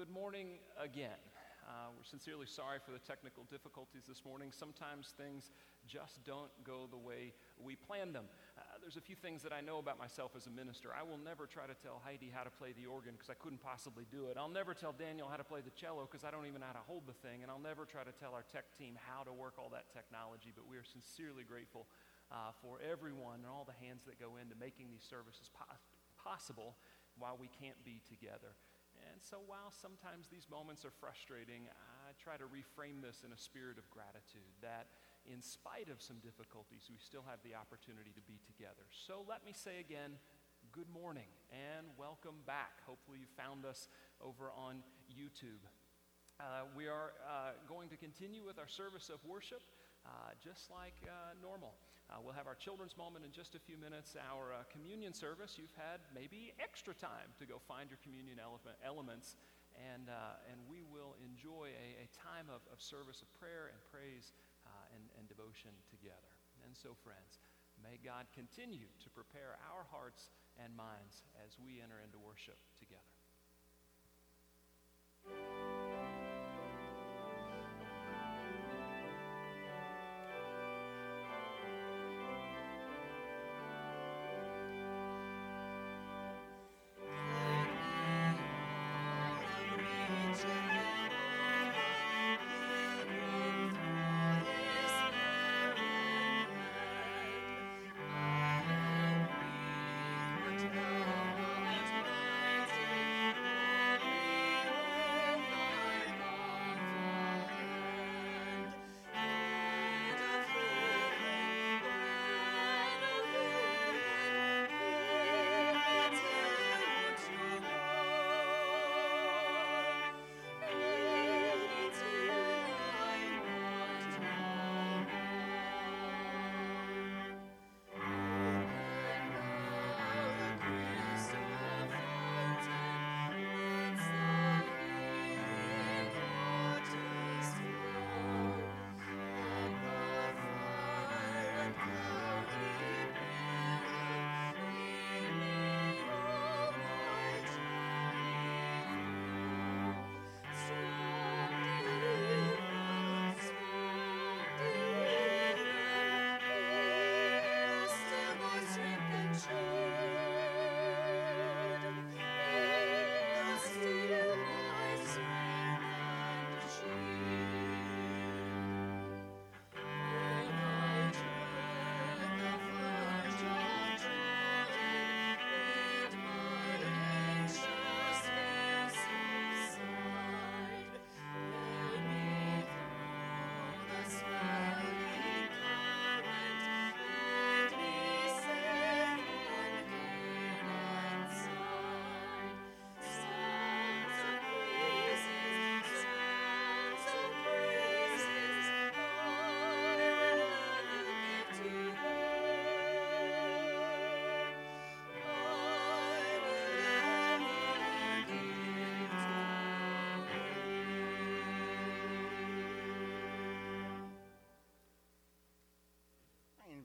good morning again. Uh, we're sincerely sorry for the technical difficulties this morning. Sometimes things just don't go the way we planned them. Uh, there's a few things that I know about myself as a minister. I will never try to tell Heidi how to play the organ because I couldn't possibly do it. I'll never tell Daniel how to play the cello because I don't even know how to hold the thing. And I'll never try to tell our tech team how to work all that technology. But we are sincerely grateful uh, for everyone and all the hands that go into making these services po- possible while we can't be together. And so, while sometimes these moments are frustrating, I try to reframe this in a spirit of gratitude that, in spite of some difficulties, we still have the opportunity to be together. So, let me say again, good morning and welcome back. Hopefully, you found us over on YouTube. Uh, we are uh, going to continue with our service of worship uh, just like uh, normal. Uh, we'll have our children's moment in just a few minutes. Our uh, communion service, you've had maybe extra time to go find your communion ele- elements, and, uh, and we will enjoy a, a time of, of, service of prayer and praise uh, and, and devotion together. And so, friends, may God continue to prepare our hearts and minds as we enter into worship together.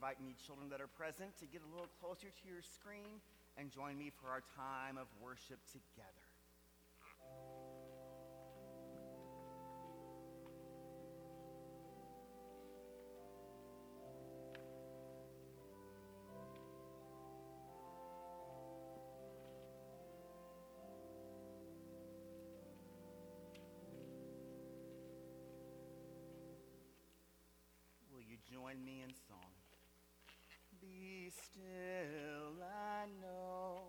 Invite me, children that are present, to get a little closer to your screen and join me for our time of worship together. Will you join me in song? Be still and know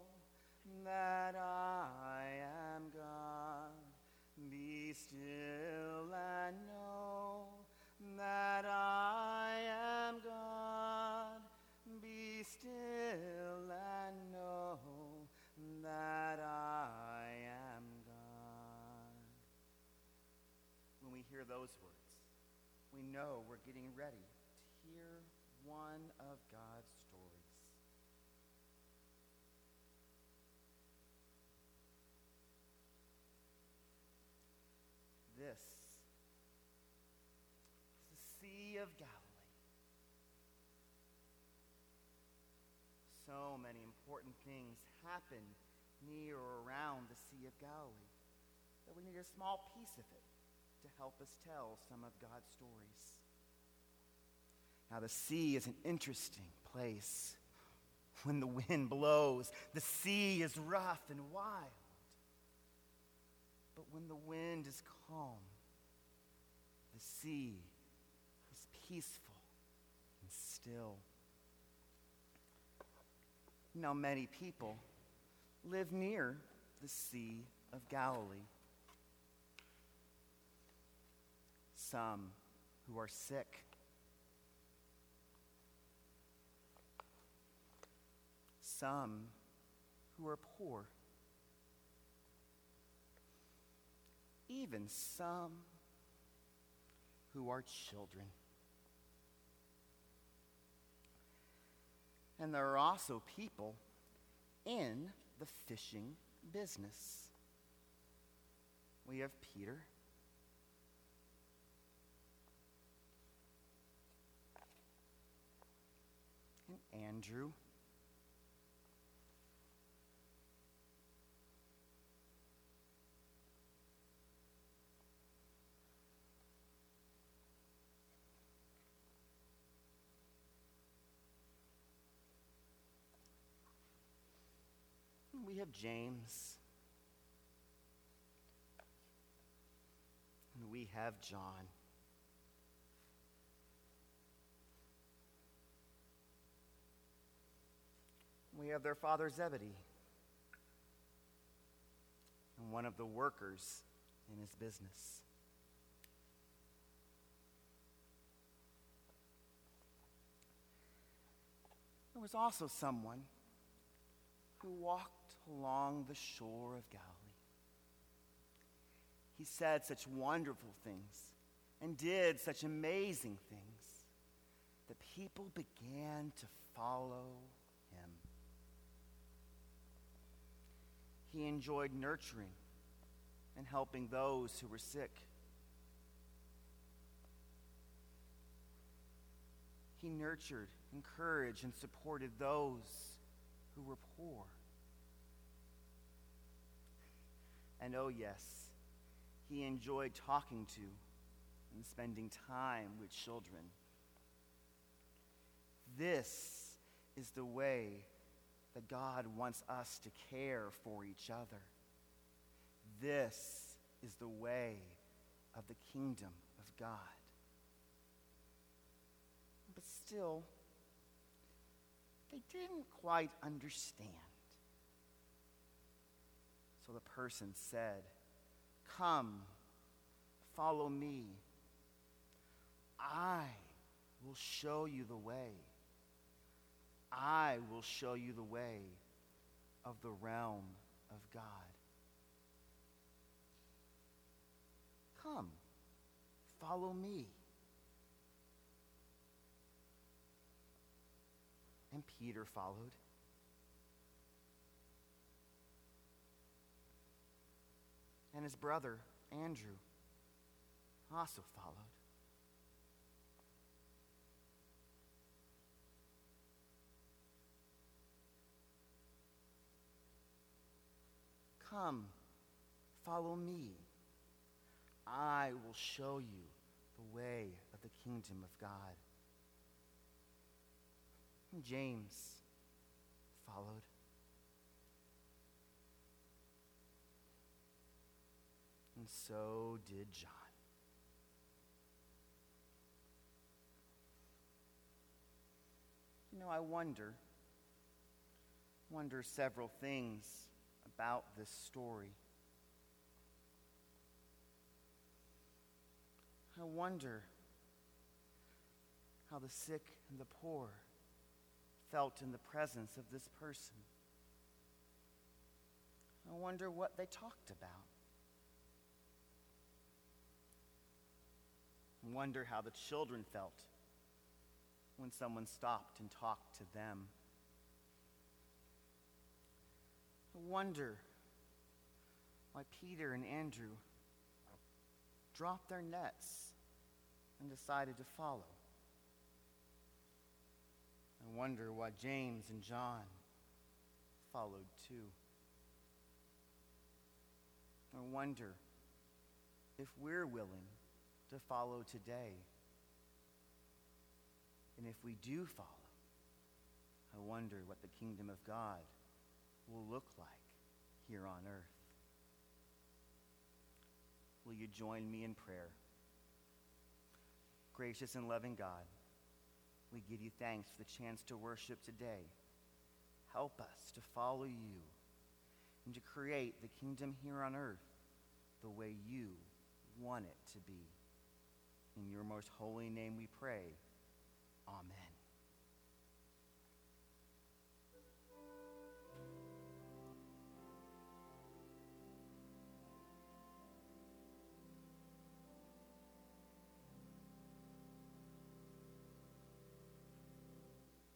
that I am God. Be still and know that I am God. Be still and know that I am God. When we hear those words, we know we're getting ready to hear one of God's stories. This is the Sea of Galilee. So many important things happen near or around the Sea of Galilee. that we need a small piece of it to help us tell some of God's stories. Now, the sea is an interesting place. When the wind blows, the sea is rough and wild. But when the wind is calm, the sea peaceful and still. Now, many people live near the Sea of Galilee. Some who are sick. Some who are poor. Even some who are children. And there are also people in the fishing business. We have Peter. And Andrew. We have James. And we have John. We have their father Zebedee and one of the workers in his business. There was also someone who walked along the shore of Galilee. He said such wonderful things and did such amazing things that people began to follow him. He enjoyed nurturing and helping those who were sick. He nurtured, encouraged, and supported those who were poor. And oh, yes, he enjoyed talking to and spending time with children. This is the way that God wants us to care for each other. This is the way of the kingdom of God. But still, they didn't quite understand. So the person said, Come, follow me. I will show you the way. I will show you the way of the realm of God. Come, follow me. And Peter followed. and his brother, Andrew, also followed. Come, follow me. I will show you the way of the kingdom of God. And James followed. and so did John. You know, I wonder, wonder several things about this story. I wonder how the sick and the poor felt in the presence of this person. I wonder what they talked about. wonder how the children felt when someone stopped and talked to them. I wonder why Peter and Andrew dropped their nets and decided to follow. Wonder why James and John followed too. I wonder if we're willing to follow today. And if we do follow, I wonder what the kingdom of God will look like here on earth. Will you join me in prayer? Gracious and loving God, we give you thanks for the chance to worship today. Help us to follow you and to create the kingdom here on earth the way you want it to be. In your most holy name we pray.